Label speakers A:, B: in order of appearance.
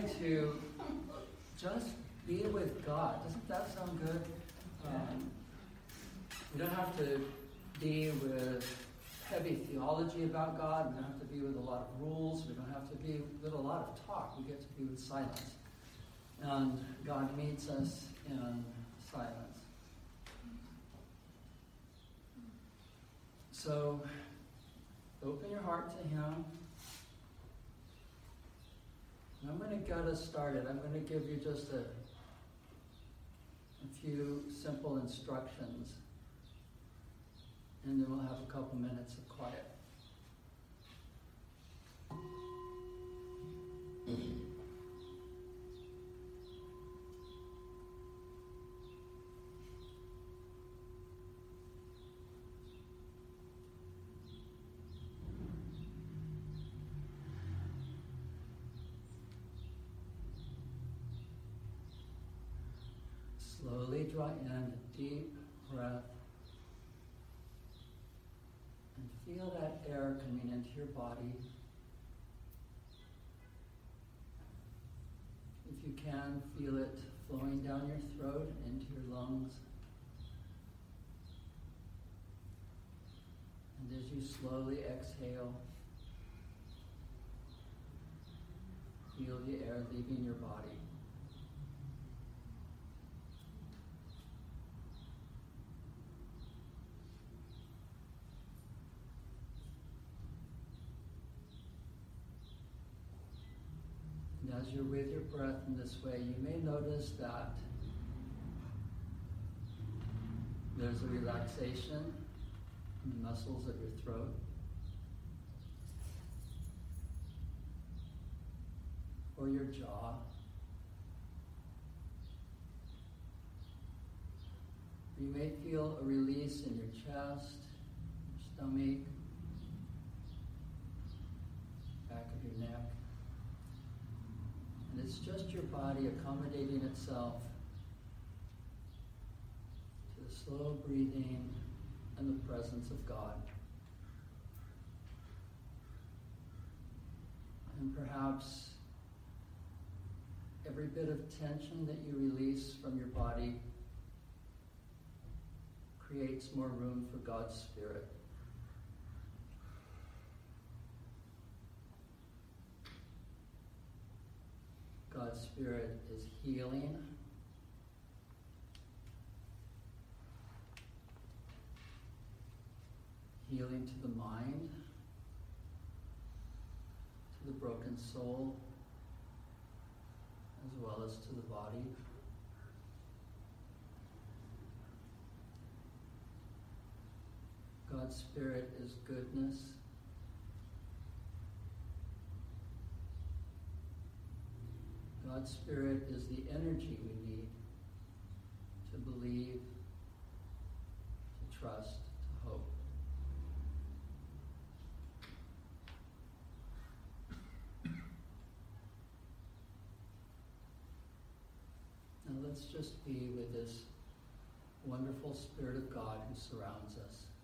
A: try to just be with God. Doesn't that sound good? Um, we don't have to be with heavy theology about God. We don't have to be with a lot of rules. We don't have to be with a lot of talk. We get to be with silence. And God meets us in silence. So open your heart to Him. I'm going to get us started. I'm going to give you just a, a few simple instructions, and then we'll have a couple minutes of quiet. Slowly draw in a deep breath and feel that air coming into your body. If you can, feel it flowing down your throat into your lungs. And as you slowly exhale, feel the air leaving your body. And as you're with your breath in this way, you may notice that there's a relaxation in the muscles of your throat. Or your jaw. You may feel a release in your chest, your stomach, back of your neck. It's just your body accommodating itself to the slow breathing and the presence of God. And perhaps every bit of tension that you release from your body creates more room for God's Spirit. God's Spirit is healing. Healing to the mind, to the broken soul, as well as to the body. God's Spirit is goodness. God's Spirit is the energy we need to believe, to trust, to hope. Now let's just be with this wonderful Spirit of God who surrounds us.